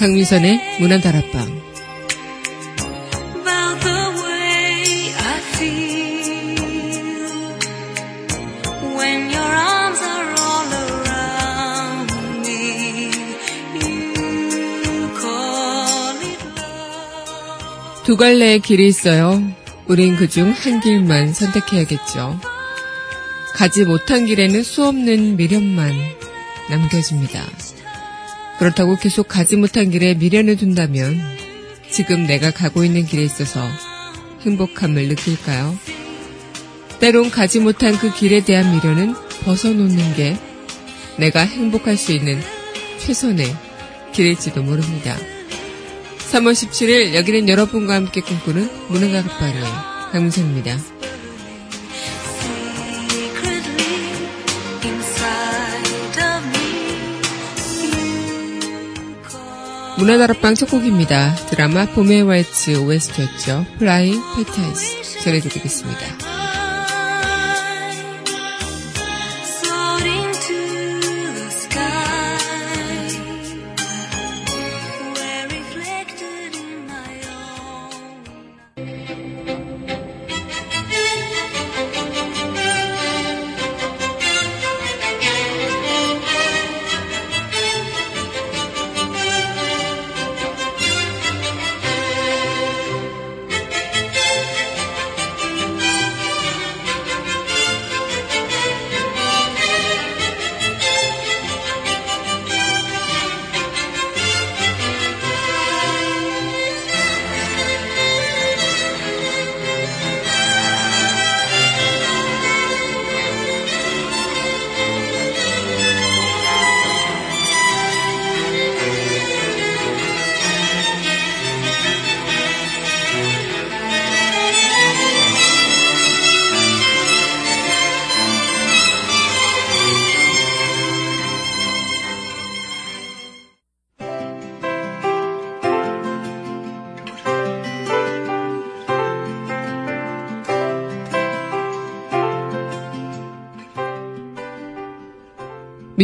강민선의 문화다락방. 두 갈래의 길이 있어요. 우린 그 중 한 길만 선택해야겠죠. 가지 못한 길에는 수 없는 미련만 남겨집니다. 그렇다고 계속 가지 못한 길에 미련을 둔다면 지금 내가 가고 있는 길에 있어서 행복함을 느낄까요? 때론 가지 못한 그 길에 대한 미련은 벗어놓는 게 내가 행복할 수 있는 최선의 길일지도 모릅니다. 3월 17일 여기는 여러분과 함께 꿈꾸는 문화가락방의 강문선입니다. 문화다락방 첫 곡입니다. 드라마 봄의 왈츠 OST였죠. 플라잉 패타이스 전해드리겠습니다.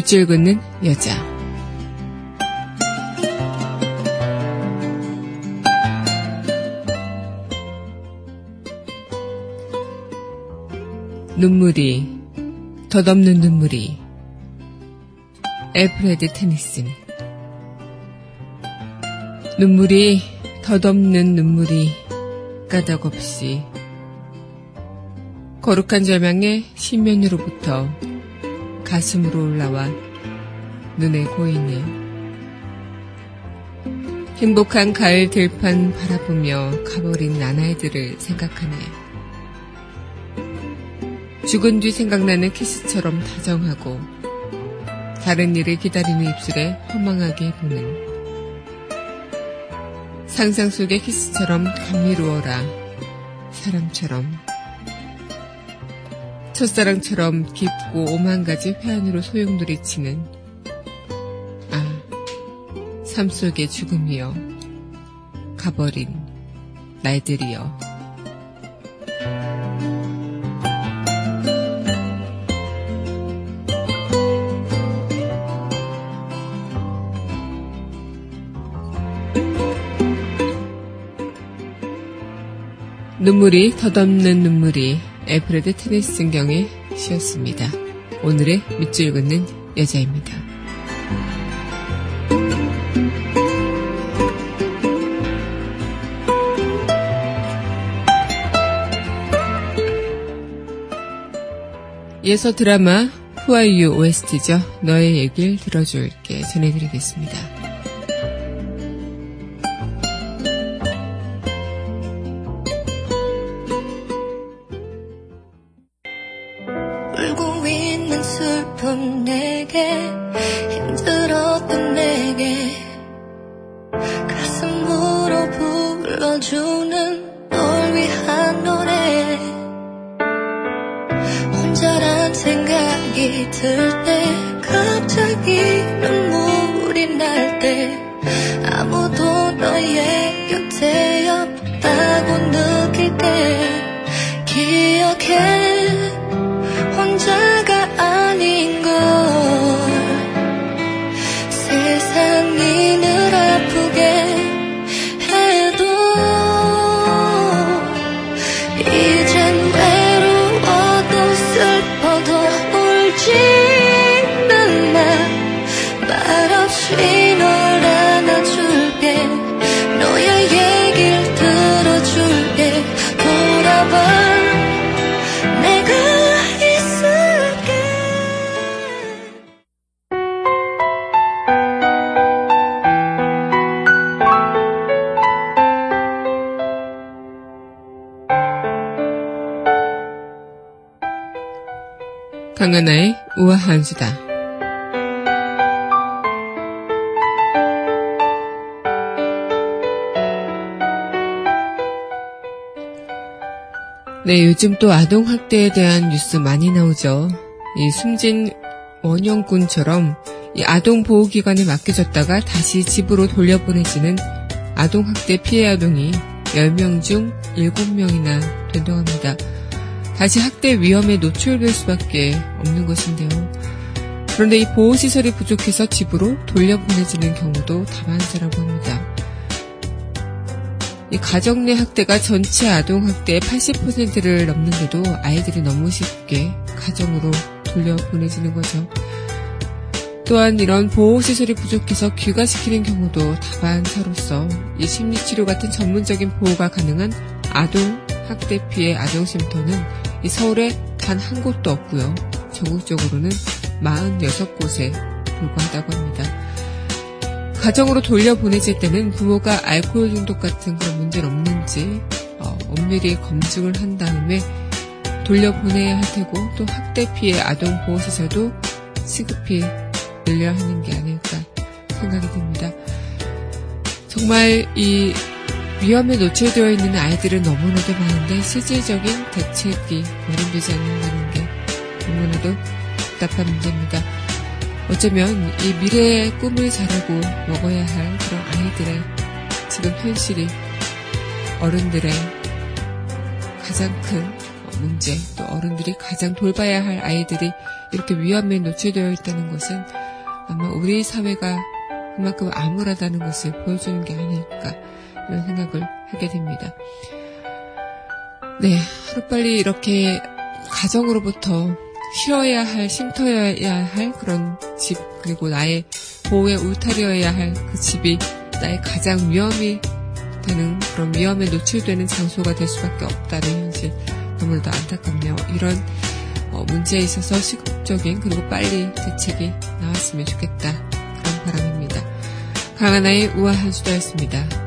밑줄 긋는 여자. 눈물이, 덧없는 눈물이, 엘프레드 테니슨. 눈물이, 덧없는 눈물이, 까닭없이, 거룩한 절망의 신면으로부터 가슴으로 올라와 눈에 고이네. 행복한 가을 들판 바라보며 가버린 나날들을 생각하네. 죽은 뒤 생각나는 키스처럼 다정하고 다른 일을 기다리는 입술에 허망하게 보는 상상 속의 키스처럼 감미로워라 사람처럼 첫사랑처럼 깊고 오만 가지 회한으로 소용돌이치는 아, 삶 속의 죽음이여 가버린 날들이여. 눈물이 덧없는 눈물이 에프레드 테니슨경의 시였습니다. 오늘의 밑줄 긋는 여자입니다. 이어서 드라마 후아유 OST죠. 너의 얘길 들어줄게 전해드리겠습니다. 슬픈 내게 힘들었던 내게 가슴으로 불러주는 널 위한 노래. 혼자란 생각이 들 때 갑자기 눈물이 날 때 아무도 너의 곁에 없다고 느낄 때 강하나의 우아한 수다. 네, 요즘 또 아동 학대에 대한 뉴스 많이 나오죠. 이 숨진 원영군처럼 이 아동 보호기관에 맡겨졌다가 다시 집으로 돌려보내지는 아동 학대 피해 아동이 10명 중 7명이나 된다고 합니다. 다시 학대 위험에 노출될 수밖에 없는 것인데요. 그런데 이 보호시설이 부족해서 집으로 돌려보내지는 경우도 다반사라고 합니다. 이 가정 내 학대가 전체 아동 학대의 80%를 넘는데도 아이들이 너무 쉽게 가정으로 돌려보내지는 거죠. 또한 이런 보호시설이 부족해서 귀가시키는 경우도 다반사로서 이 심리치료 같은 전문적인 보호가 가능한 아동 학대 피해 아동쉼터는 이 서울에 단 한 곳도 없고요. 전국적으로는 46곳에 불과하다고 합니다. 가정으로 돌려보내질 때는 부모가 알코올 중독 같은 그런 문제는 없는지 어, 엄밀히 검증을 한 다음에 돌려보내야 할 테고 또 학대 피해 아동 보호시설도 시급히 늘려야 하는 게 아닐까 생각이 듭니다. 정말 이 위험에 노출되어 있는 아이들은 너무나도 많은데 실질적인 대책이 마련되지 않는다는 게 너무나도 답답한 문제입니다. 어쩌면 이 미래의 꿈을 자라고 먹어야 할 그런 아이들의 지금 현실이 어른들의 가장 큰 문제, 또 어른들이 가장 돌봐야 할 아이들이 이렇게 위험에 노출되어 있다는 것은 아마 우리 사회가 그만큼 암울하다는 것을 보여주는 게 아닐까 이런 생각을 하게 됩니다. 네, 하루빨리 이렇게 가정으로부터 쉬어야 할, 쉼터여야 할 그런 집, 그리고 나의 보호의 울타리여야 할 그 집이 나의 가장 위험이 되는 그런 위험에 노출되는 장소가 될 수밖에 없다는 현실 너무나도 안타깝네요. 이런 어, 문제에 있어서 시급적인 그리고 빨리 대책이 나왔으면 좋겠다 그런 바람입니다. 강하나의 우아한 수다였습니다.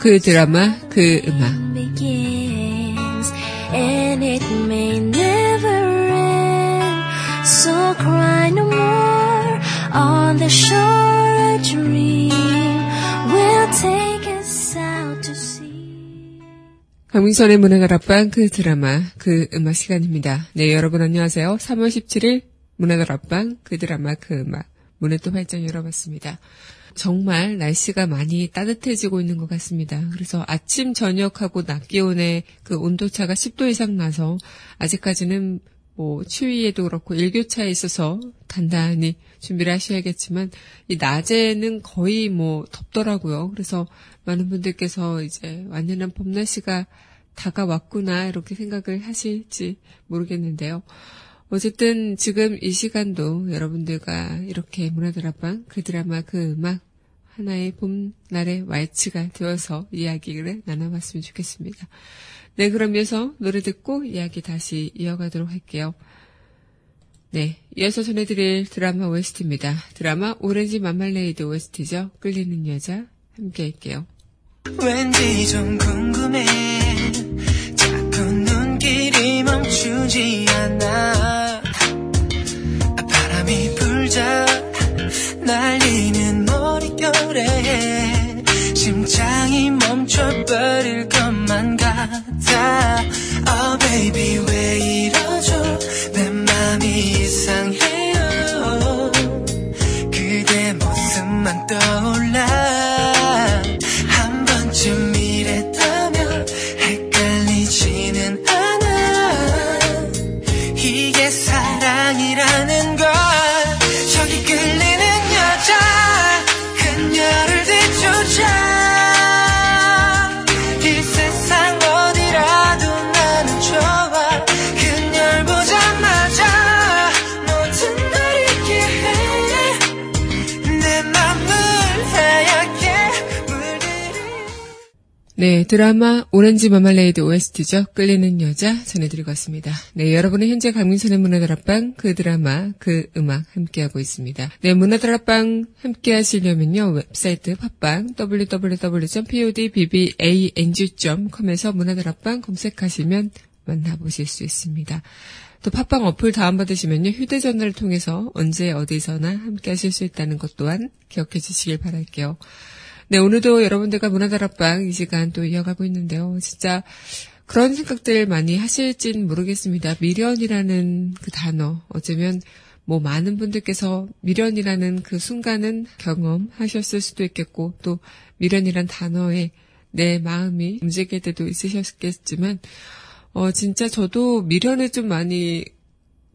그 드라마, 그 음악. 강민선의 문화다락방 그 드라마 그 음악 시간입니다. 네 여러분 안녕하세요. 3월 17일 문화다락방 그 드라마 그 음악 문을 또 활짝 열어봤습니다. 정말 날씨가 많이 따뜻해지고 있는 것 같습니다. 그래서 아침, 저녁하고 낮 기온의 그 온도차가 10도 이상 나서 아직까지는 뭐 추위에도 그렇고 일교차에 있어서 단단히 준비를 하셔야겠지만 이 낮에는 거의 뭐 덥더라고요. 그래서 많은 분들께서 이제 완연한 봄 날씨가 다가왔구나 이렇게 생각을 하실지 모르겠는데요. 어쨌든 지금 이 시간도 여러분들과 이렇게 문화드라방 그 드라마 그 음악 하나의 봄날의 왈츠가 되어서 이야기를 나눠봤으면 좋겠습니다. 네, 그러면서 노래 듣고 이야기 다시 이어가도록 할게요. 네, 이어서 전해드릴 드라마 OST입니다. 드라마 오렌지 맘말레이드 OST죠. 끌리는 여자 함께 할게요. 왠지 좀 궁금해 자꾸 눈길이 멈추지 않아 바람이 불자 날리는 머릿결에 심장이 멈춰버릴 것만 같아. Oh baby 왜 이러죠? 내 맘이 이상해요. 그대 모습만 떠올라 네, 드라마 오렌지 마말레이드 OST죠. 끌리는 여자 전해드리고 왔습니다. 네, 여러분은 현재 강민선의 문화다락방 그 드라마 그 음악 함께하고 있습니다. 네, 문화다락방 함께 하시려면요. 웹사이트 팟빵 www.podbbang.com에서 문화다락방 검색하시면 만나보실 수 있습니다. 또 팟빵 어플 다운받으시면요. 휴대전화를 통해서 언제 어디서나 함께 하실 수 있다는 것 또한 기억해 주시길 바랄게요. 네, 오늘도 여러분들과 문화다락방 이 시간 또 이어가고 있는데요. 진짜 그런 생각들 많이 하실진 모르겠습니다. 미련이라는 그 단어, 어쩌면 뭐 많은 분들께서 미련이라는 그 순간은 경험하셨을 수도 있겠고 또 미련이란 단어에 내 마음이 움직일 때도 있으셨겠지만 어 진짜 저도 미련을 좀 많이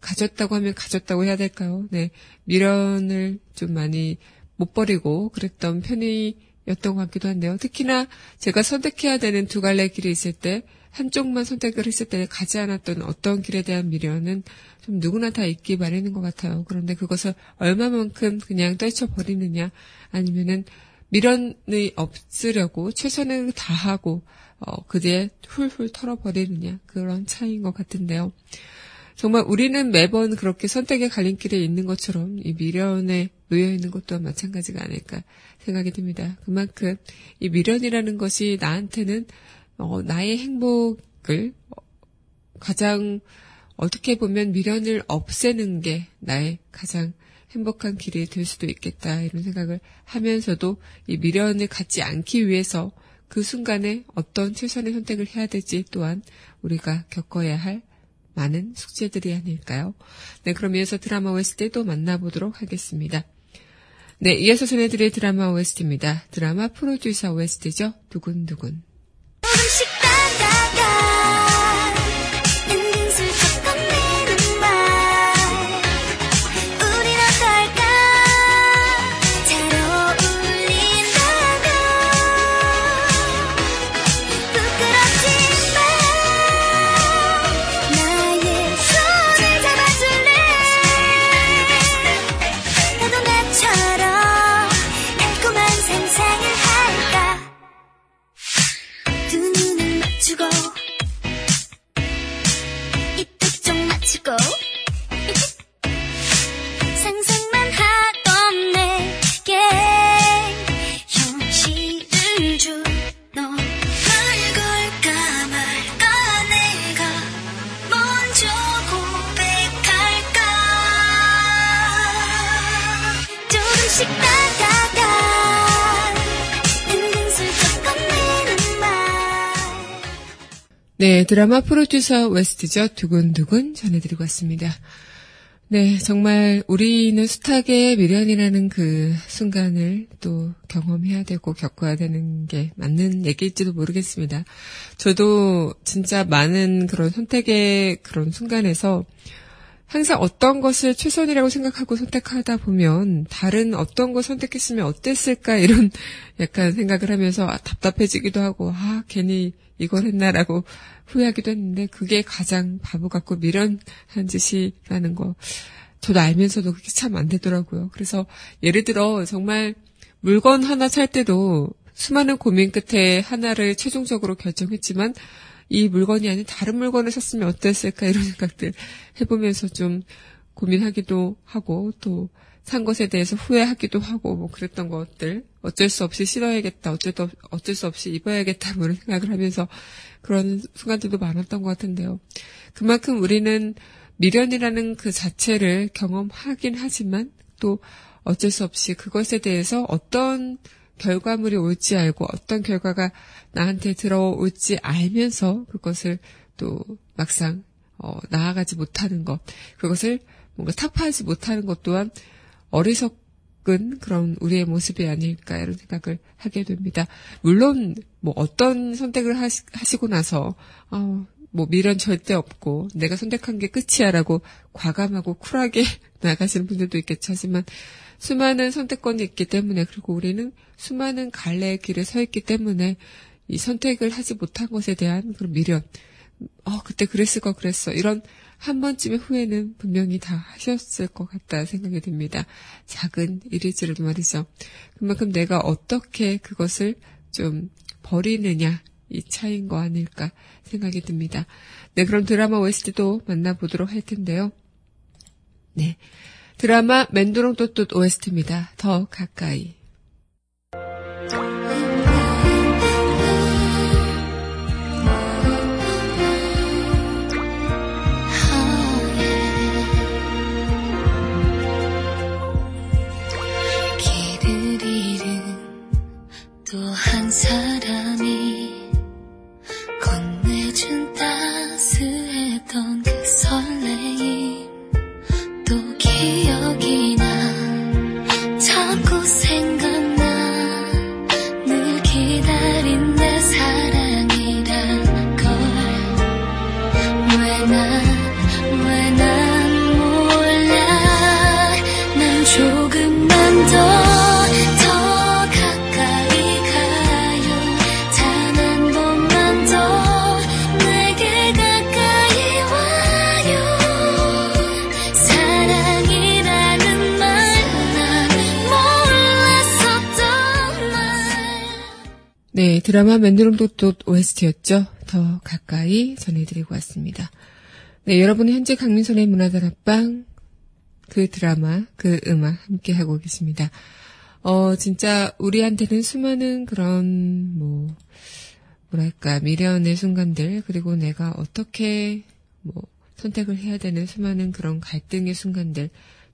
가졌다고 하면 가졌다고 해야 될까요? 네. 미련을 좀 많이 못 버리고 그랬던 편이 였던 것 같기도 한데요. 특히나 제가 선택해야 되는 두 갈래 길이 있을 때 한쪽만 선택을 했을 때 가지 않았던 어떤 길에 대한 미련은 좀 누구나 다 있기 마련인 것 같아요. 그런데 그것을 얼마만큼 그냥 떨쳐버리느냐 아니면은 미련이 없으려고 최선을 다하고 어, 그뒤에 훌훌 털어버리느냐 그런 차이인 것 같은데요. 정말 우리는 매번 그렇게 선택의 갈림길에 있는 것처럼 이 미련에 놓여 있는 것 또한 마찬가지가 아닐까 생각이 듭니다. 그만큼 이 미련이라는 것이 나한테는 어, 나의 행복을 가장 어떻게 보면 미련을 없애는 게 나의 가장 행복한 길이 될 수도 있겠다 이런 생각을 하면서도 이 미련을 갖지 않기 위해서 그 순간에 어떤 최선의 선택을 해야 될지 또한 우리가 겪어야 할 많은 숙제들이 아닐까요? 네, 그럼 이어서 드라마 OST도 만나보도록 하겠습니다. 네, 이어서 전해드릴 드라마 OST입니다. 드라마 프로듀서 OST죠. 두근두근. 네, 드라마 프로듀사 OST죠. 두근두근 전해드리고 왔습니다. 네, 정말 우리는 숱하게 미련이라는 그 순간을 또 경험해야 되고 겪어야 되는 게 맞는 얘기일지도 모르겠습니다. 저도 진짜 많은 그런 선택의 그런 순간에서 항상 어떤 것을 최선이라고 생각하고 선택하다 보면 다른 어떤 걸 선택했으면 어땠을까 이런 약간 생각을 하면서 답답해지기도 하고 아 괜히 이걸 했나라고 후회하기도 했는데 그게 가장 바보 같고 미련한 짓이라는 거 저도 알면서도 그게 참 안 되더라고요. 그래서 예를 들어 정말 물건 하나 살 때도 수많은 고민 끝에 하나를 최종적으로 결정했지만 이 물건이 아닌 다른 물건을 샀으면 어땠을까 이런 생각들 해보면서 좀 고민하기도 하고 또 산 것에 대해서 후회하기도 하고 뭐 그랬던 것들 어쩔 수 없이 싫어야겠다 어쩔, 어쩔 수 없이 입어야겠다 뭐 이런 생각을 하면서 그런 순간들도 많았던 것 같은데요. 그만큼 우리는 미련이라는 그 자체를 경험하긴 하지만 또 어쩔 수 없이 그것에 대해서 어떤 결과물이 올지 알고 어떤 결과가 나한테 들어올지 알면서 그것을 또 막상 어, 나아가지 못하는 것, 그것을 뭔가 타파하지 못하는 것 또한 어리석 은 그런 우리의 모습이 아닐까 이런 생각을 하게 됩니다. 물론 뭐 어떤 선택을 하시, 고 나서 어, 뭐 미련 절대 없고 내가 선택한 게 끝이야라고 과감하고 쿨하게 나가시는 분들도 있겠죠. 하지만 수많은 선택권이 있기 때문에 그리고 우리는 수많은 갈래의 길에 서 있기 때문에 이 선택을 하지 못한 것에 대한 그런 미련, 어 그때 그랬을 거 그랬어 이런 한 번쯤의 후회는 분명히 다 하셨을 것 같다 생각이 듭니다. 작은 일일지라도 말이죠. 그만큼 내가 어떻게 그것을 좀 버리느냐, 이 차이인 거 아닐까 생각이 듭니다. 네, 그럼 드라마 OST도 만나보도록 할 텐데요. 네. 드라마 맨두롱 또또 OST입니다. 더 가까이. 드라마 맨드롱도또 OST였죠. 더 가까이 전해드리고 왔습니다. 네, 여러분은 현재 강민선의 문화다락방 그 드라마, 그 음악 함께 하고 계십니다. 어, 진짜 우리한테는 수많은 그런 뭐 뭐랄까 미련의 순간들 그리고 내가 어떻게 뭐 선택을 해야 되는 수많은 그런 갈등의 순간들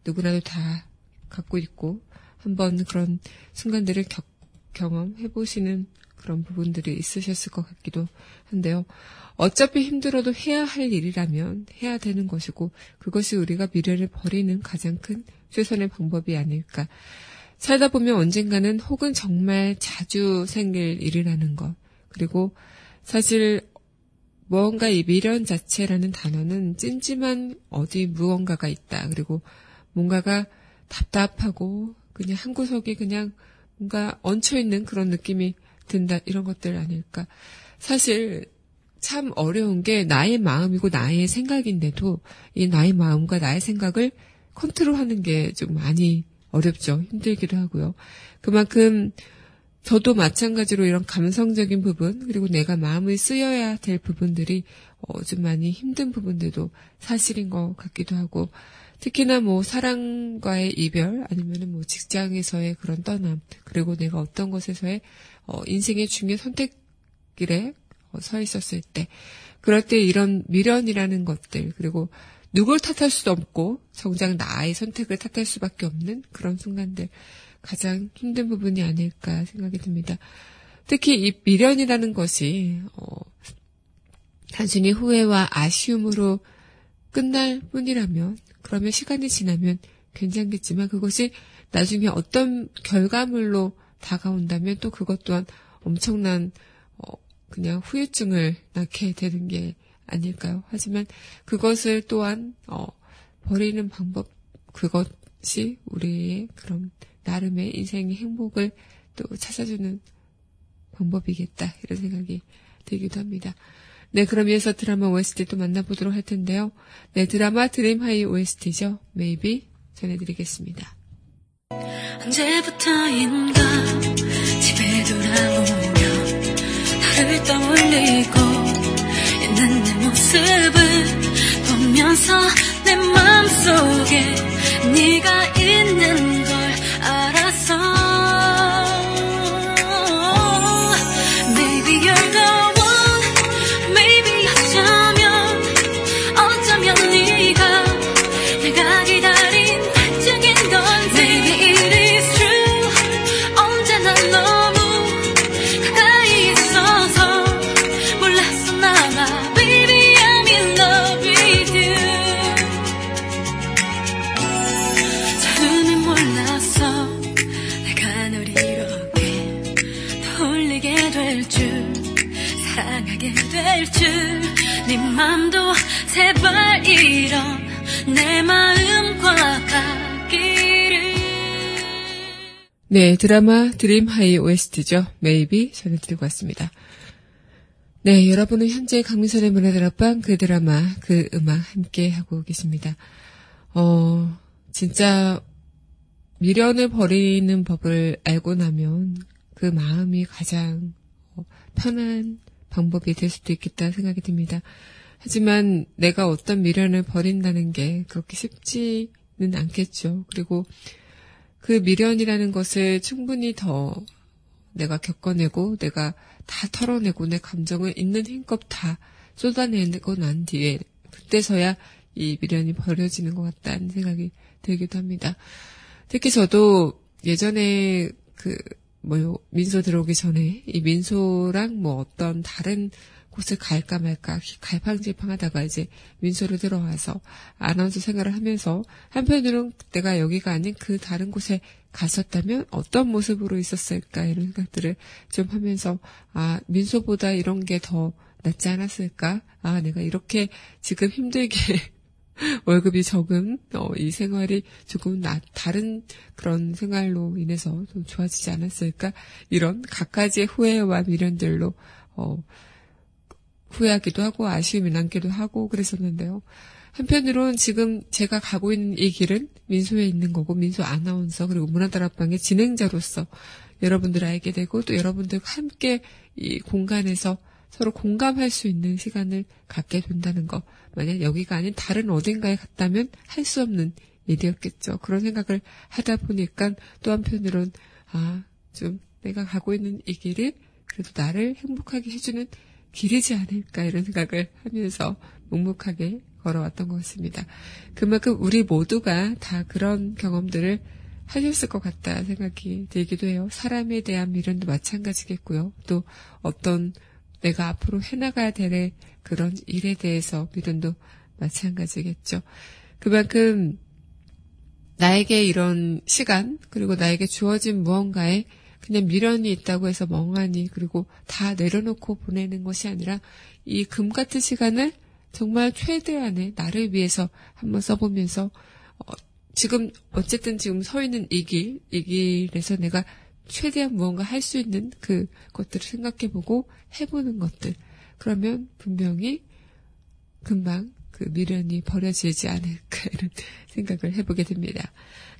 누구나도 다 갖고 있고 한번 그런 순간들을 격, 경험해 보시는 그런 부분들이 있으셨을 것 같기도 한데요. 어차피 힘들어도 해야 할 일이라면 해야 되는 것이고 그것이 우리가 미래를 버리는 가장 큰 최선의 방법이 아닐까. 살다 보면 언젠가는 혹은 정말 자주 생길 일이라는 것. 그리고 사실 무언가 이 미련 자체라는 단어는 찜찜한 어디 무언가가 있다. 그리고 뭔가가 답답하고 그냥 한 구석에 그냥 뭔가 얹혀있는 그런 느낌이 든다 이런 것들 아닐까. 사실 참 어려운 게 나의 마음이고 나의 생각인데도 이 나의 마음과 나의 생각을 컨트롤하는 게 좀 많이 어렵죠. 힘들기도 하고요. 그만큼 저도 마찬가지로 이런 감성적인 부분 그리고 내가 마음을 쓰여야 될 부분들이 어, 좀 많이 힘든 부분들도 사실인 것 같기도 하고 특히나 뭐 사랑과의 이별 아니면은 뭐 직장에서의 그런 떠남 그리고 내가 어떤 것에서의 어, 인생의 중요한 선택길에 어, 서 있었을 때 그럴 때 이런 미련이라는 것들 그리고 누굴 탓할 수도 없고 정작 나의 선택을 탓할 수밖에 없는 그런 순간들 가장 힘든 부분이 아닐까 생각이 듭니다. 특히 이 미련이라는 것이 어, 단순히 후회와 아쉬움으로 끝날 뿐이라면 그러면 시간이 지나면 괜찮겠지만 그것이 나중에 어떤 결과물로 다가온다면 또 그것 또한 엄청난 어, 그냥 후유증을 낳게 되는 게 아닐까요? 하지만 그것을 또한 어, 버리는 방법 그것이 우리의 그런 나름의 인생의 행복을 또 찾아주는 방법이겠다 이런 생각이 들기도 합니다. 네, 그럼 이어서 드라마 OST 또 만나보도록 할 텐데요. 네, 드라마 드림하이 OST죠. Maybe 전해드리겠습니다. 언제부터인가 집에 돌아오면 너를 떠올리고 있는 내 모습을 보면서 내 맘속에 네가 있는 걸 될 줄 네 맘도 제발 이런 내 마음과 같기를. 네 드라마 드림 하이 OST죠 Maybe 전해 드리고 왔습니다. 네 여러분은 현재 강민선의 문화다락방 그 드라마 그 음악 함께 하고 계십니다. 어 진짜 미련을 버리는 법을 알고 나면 그 마음이 가장 편한 방법이 될 수도 있겠다 생각이 듭니다. 하지만 내가 어떤 미련을 버린다는 게 그렇게 쉽지는 않겠죠. 그리고 그 미련이라는 것을 충분히 더 내가 겪어내고 내가 다 털어내고 내 감정을 있는 힘껏 다 쏟아내고 난 뒤에 그때서야 이 미련이 버려지는 것 같다는 생각이 들기도 합니다. 특히 저도 예전에 그 뭐요 민소 들어오기 전에 이 민소랑 뭐 어떤 다른 곳을 갈까 말까 갈팡질팡하다가 이제 민소로 들어와서 아나운서 생활을 하면서 한편으로는 내가 여기가 아닌 그 다른 곳에 갔었다면 어떤 모습으로 있었을까 이런 생각들을 좀 하면서 아 민소보다 이런 게 더 낫지 않았을까? 아 내가 이렇게 지금 힘들게 월급이 적은 어, 이 생활이 조금 나, 다른 그런 생활로 인해서 좀 좋아지지 않았을까 이런 각가지의 후회와 미련들로 어, 후회하기도 하고 아쉬움이 남기도 하고 그랬었는데요. 한편으론 지금 제가 가고 있는 이 길은 민소에 있는 거고 민소 아나운서 그리고 문화다락방의 진행자로서 여러분들 알게 되고 또 여러분들과 함께 이 공간에서 서로 공감할 수 있는 시간을 갖게 된다는 거. 만약 여기가 아닌 다른 어딘가에 갔다면 할 수 없는 일이었겠죠. 그런 생각을 하다 보니까 또 한편으론 아, 좀 내가 가고 있는 이 길이 그래도 나를 행복하게 해주는 길이지 않을까 이런 생각을 하면서 묵묵하게 걸어왔던 것 같습니다. 그만큼 우리 모두가 다 그런 경험들을 하셨을 것 같다 생각이 들기도 해요. 사람에 대한 미련도 마찬가지겠고요. 또 어떤 내가 앞으로 해나가야 될 그런 일에 대해서 미련도 마찬가지겠죠. 그만큼 나에게 이런 시간 그리고 나에게 주어진 무언가에 그냥 미련이 있다고 해서 멍하니 그리고 다 내려놓고 보내는 것이 아니라 이 금 같은 시간을 정말 최대한의 나를 위해서 한번 써보면서 어, 지금 어쨌든 지금 서 있는 이 길, 이 길에서 내가 최대한 무언가 할 수 있는 그 것들을 생각해보고 해보는 것들. 그러면 분명히 금방 그 미련이 버려지지 않을까 이런 생각을 해보게 됩니다.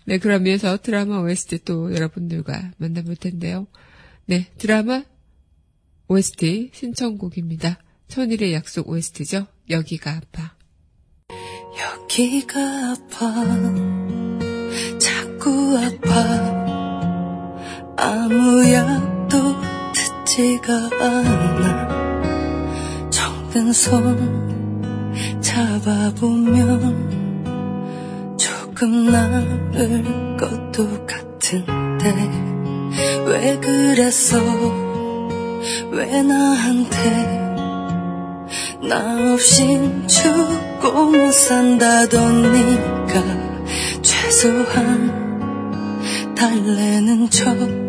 네, 그러면서 드라마 OST 또 여러분들과 만나볼 텐데요. 네, 드라마 OST 신청곡입니다. 천일의 약속 OST죠. 여기가 아파. 여기가 아파. 자꾸 아파. 아무 약도 듣지가 않아. 정든 손 잡아보면 조금 나을 것도 같은데. 왜 그랬어 왜 나한테? 나 없인 죽고 못 산다더니까. 최소한 달래는 척뭐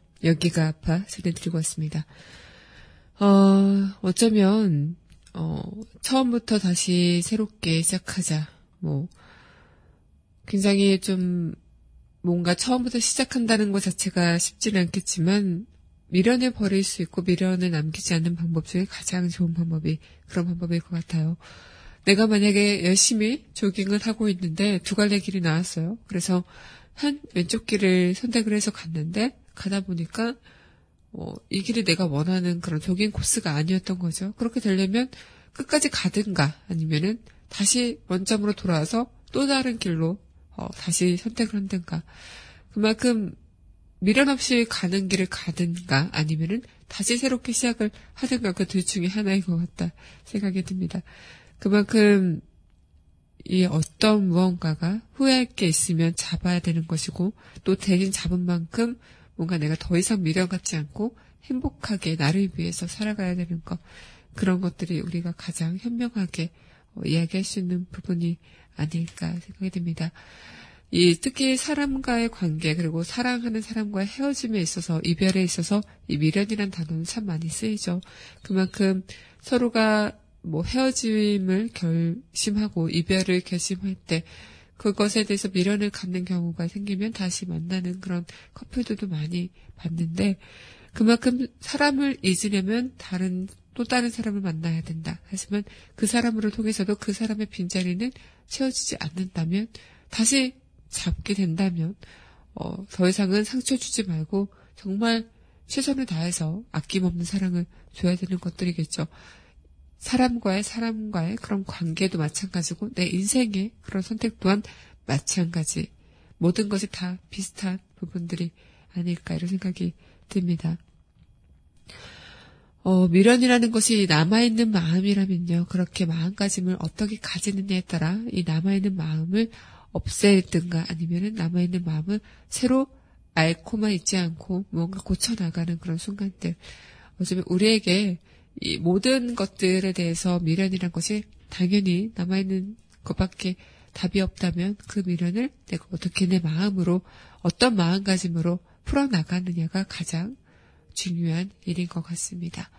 여기가 아파 전해드리고 왔습니다. 어, 어쩌면, 어, 처음부터 다시 새롭게 시작하자. 뭐, 굉장히 좀, 뭔가 처음부터 시작한다는 것 자체가 쉽지는 않겠지만, 미련을 버릴 수 있고 미련을 남기지 않는 방법 중에 가장 좋은 방법이 그런 방법일 것 같아요. 내가 만약에 열심히 조깅을 하고 있는데 두 갈래 길이 나왔어요. 그래서 한 왼쪽 길을 선택을 해서 갔는데 가다 보니까 어, 이 길이 내가 원하는 그런 조깅 코스가 아니었던 거죠. 그렇게 되려면 끝까지 가든가 아니면은 다시 원점으로 돌아와서 또 다른 길로 어, 다시 선택을 한든가 그만큼 미련 없이 가는 길을 가든가 아니면은 다시 새롭게 시작을 하든가 그 둘 중에 하나인 것 같다 생각이 듭니다. 그만큼 이 어떤 무언가가 후회할 게 있으면 잡아야 되는 것이고 또 대신 잡은 만큼 뭔가 내가 더 이상 미련 갖지 않고 행복하게 나를 위해서 살아가야 되는 것 그런 것들이 우리가 가장 현명하게 어, 이야기할 수 있는 부분이 아닐까 생각이 듭니다. 이 특히 사람과의 관계 그리고 사랑하는 사람과의 헤어짐에 있어서 이별에 있어서 이 미련이란 단어는 참 많이 쓰이죠. 그만큼 서로가 뭐 헤어짐을 결심하고 이별을 결심할 때 그것에 대해서 미련을 갖는 경우가 생기면 다시 만나는 그런 커플들도 많이 봤는데 그만큼 사람을 잊으려면 다른 또 다른 사람을 만나야 된다. 하지만 그 사람으로 통해서도 그 사람의 빈자리는 채워지지 않는다면 다시 잡게 된다면 어, 더 이상은 상처 주지 말고 정말 최선을 다해서 아낌없는 사랑을 줘야 되는 것들이겠죠. 사람과의 사람과의 그런 관계도 마찬가지고 내 인생의 그런 선택 또한 마찬가지. 모든 것이 다 비슷한 부분들이 아닐까 이런 생각이 듭니다. 어, 미련이라는 것이 남아있는 마음이라면요. 그렇게 마음가짐을 어떻게 가지느냐에 따라 이 남아있는 마음을 없애든가 아니면은 남아있는 마음을 새로 앓고만 있지 않고 뭔가 고쳐나가는 그런 순간들. 어쩌면 우리에게 이 모든 것들에 대해서 미련이란 것이 당연히 남아있는 것밖에 답이 없다면 그 미련을 내가 어떻게 내 마음으로 어떤 마음가짐으로 풀어나가느냐가 가장 중요한 일인 것 같습니다.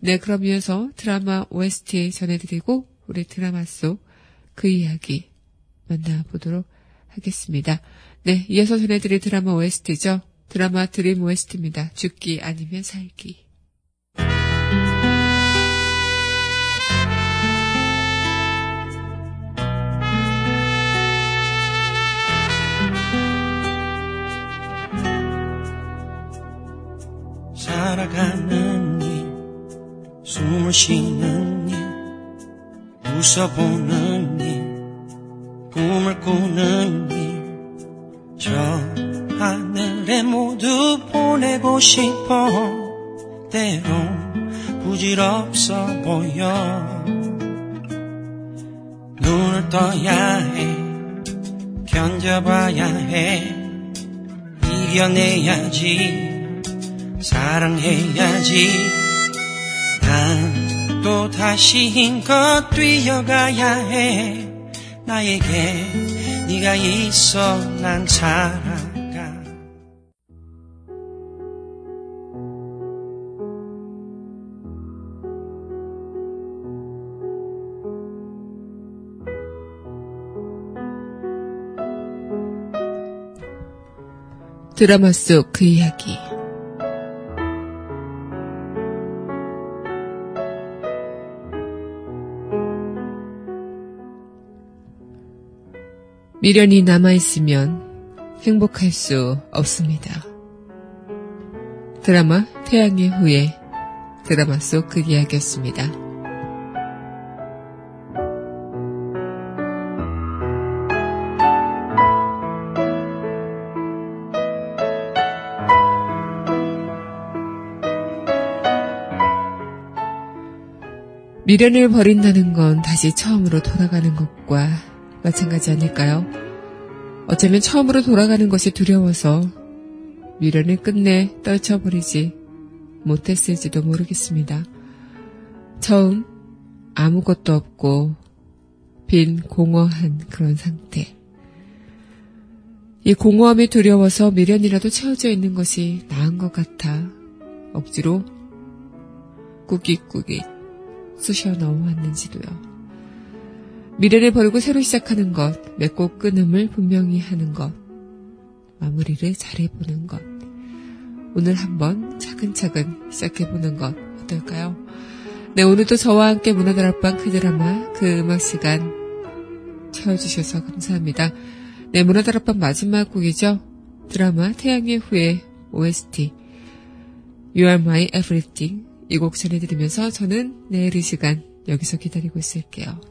네, 그럼 이어서 드라마 OST 전해드리고 우리 드라마 속 그 이야기 만나보도록 하겠습니다. 네, 이어서 전해드릴 드라마 OST죠. 드라마 드림 OST입니다. 죽기 아니면 살기. 살아가는 일, 숨을 쉬는 일, 웃어보는 일, 꿈을 꾸는 일, 저 하늘에 모두 보내고 싶어, 때론 부질없어 보여. 눈을 떠야 해, 견뎌봐야 해, 이겨내야지. 사랑해야지. 난 또 다시 힘껏 뛰어가야 해. 나에게 네가 있어 난 살아가. 드라마 속 그 이야기. 미련이 남아있으면 행복할 수 없습니다. 드라마 태양의 후예 드라마 속 그 이야기였습니다. 미련을 버린다는 건 다시 처음으로 돌아가는 것과 마찬가지 아닐까요? 어쩌면 처음으로 돌아가는 것이 두려워서 미련을 끝내 떨쳐버리지 못했을지도 모르겠습니다. 처음 아무것도 없고 빈 공허한 그런 상태. 이 공허함이 두려워서 미련이라도 채워져 있는 것이 나은 것 같아 억지로 꾸깃꾸깃 쑤셔 넣어왔는지도요. 미래를 버리고 새로 시작하는 것, 맺고 끊음을 분명히 하는 것, 마무리를 잘해보는 것. 오늘 한번 차근차근 시작해보는 것 어떨까요? 네, 오늘도 저와 함께 문화다락방 그 드라마, 그 음악 시간 채워주셔서 감사합니다. 네, 문화다락방 마지막 곡이죠. 드라마 태양의 후예 OST You are my everything 이 곡 전해드리면서 저는 내일 이 시간 여기서 기다리고 있을게요.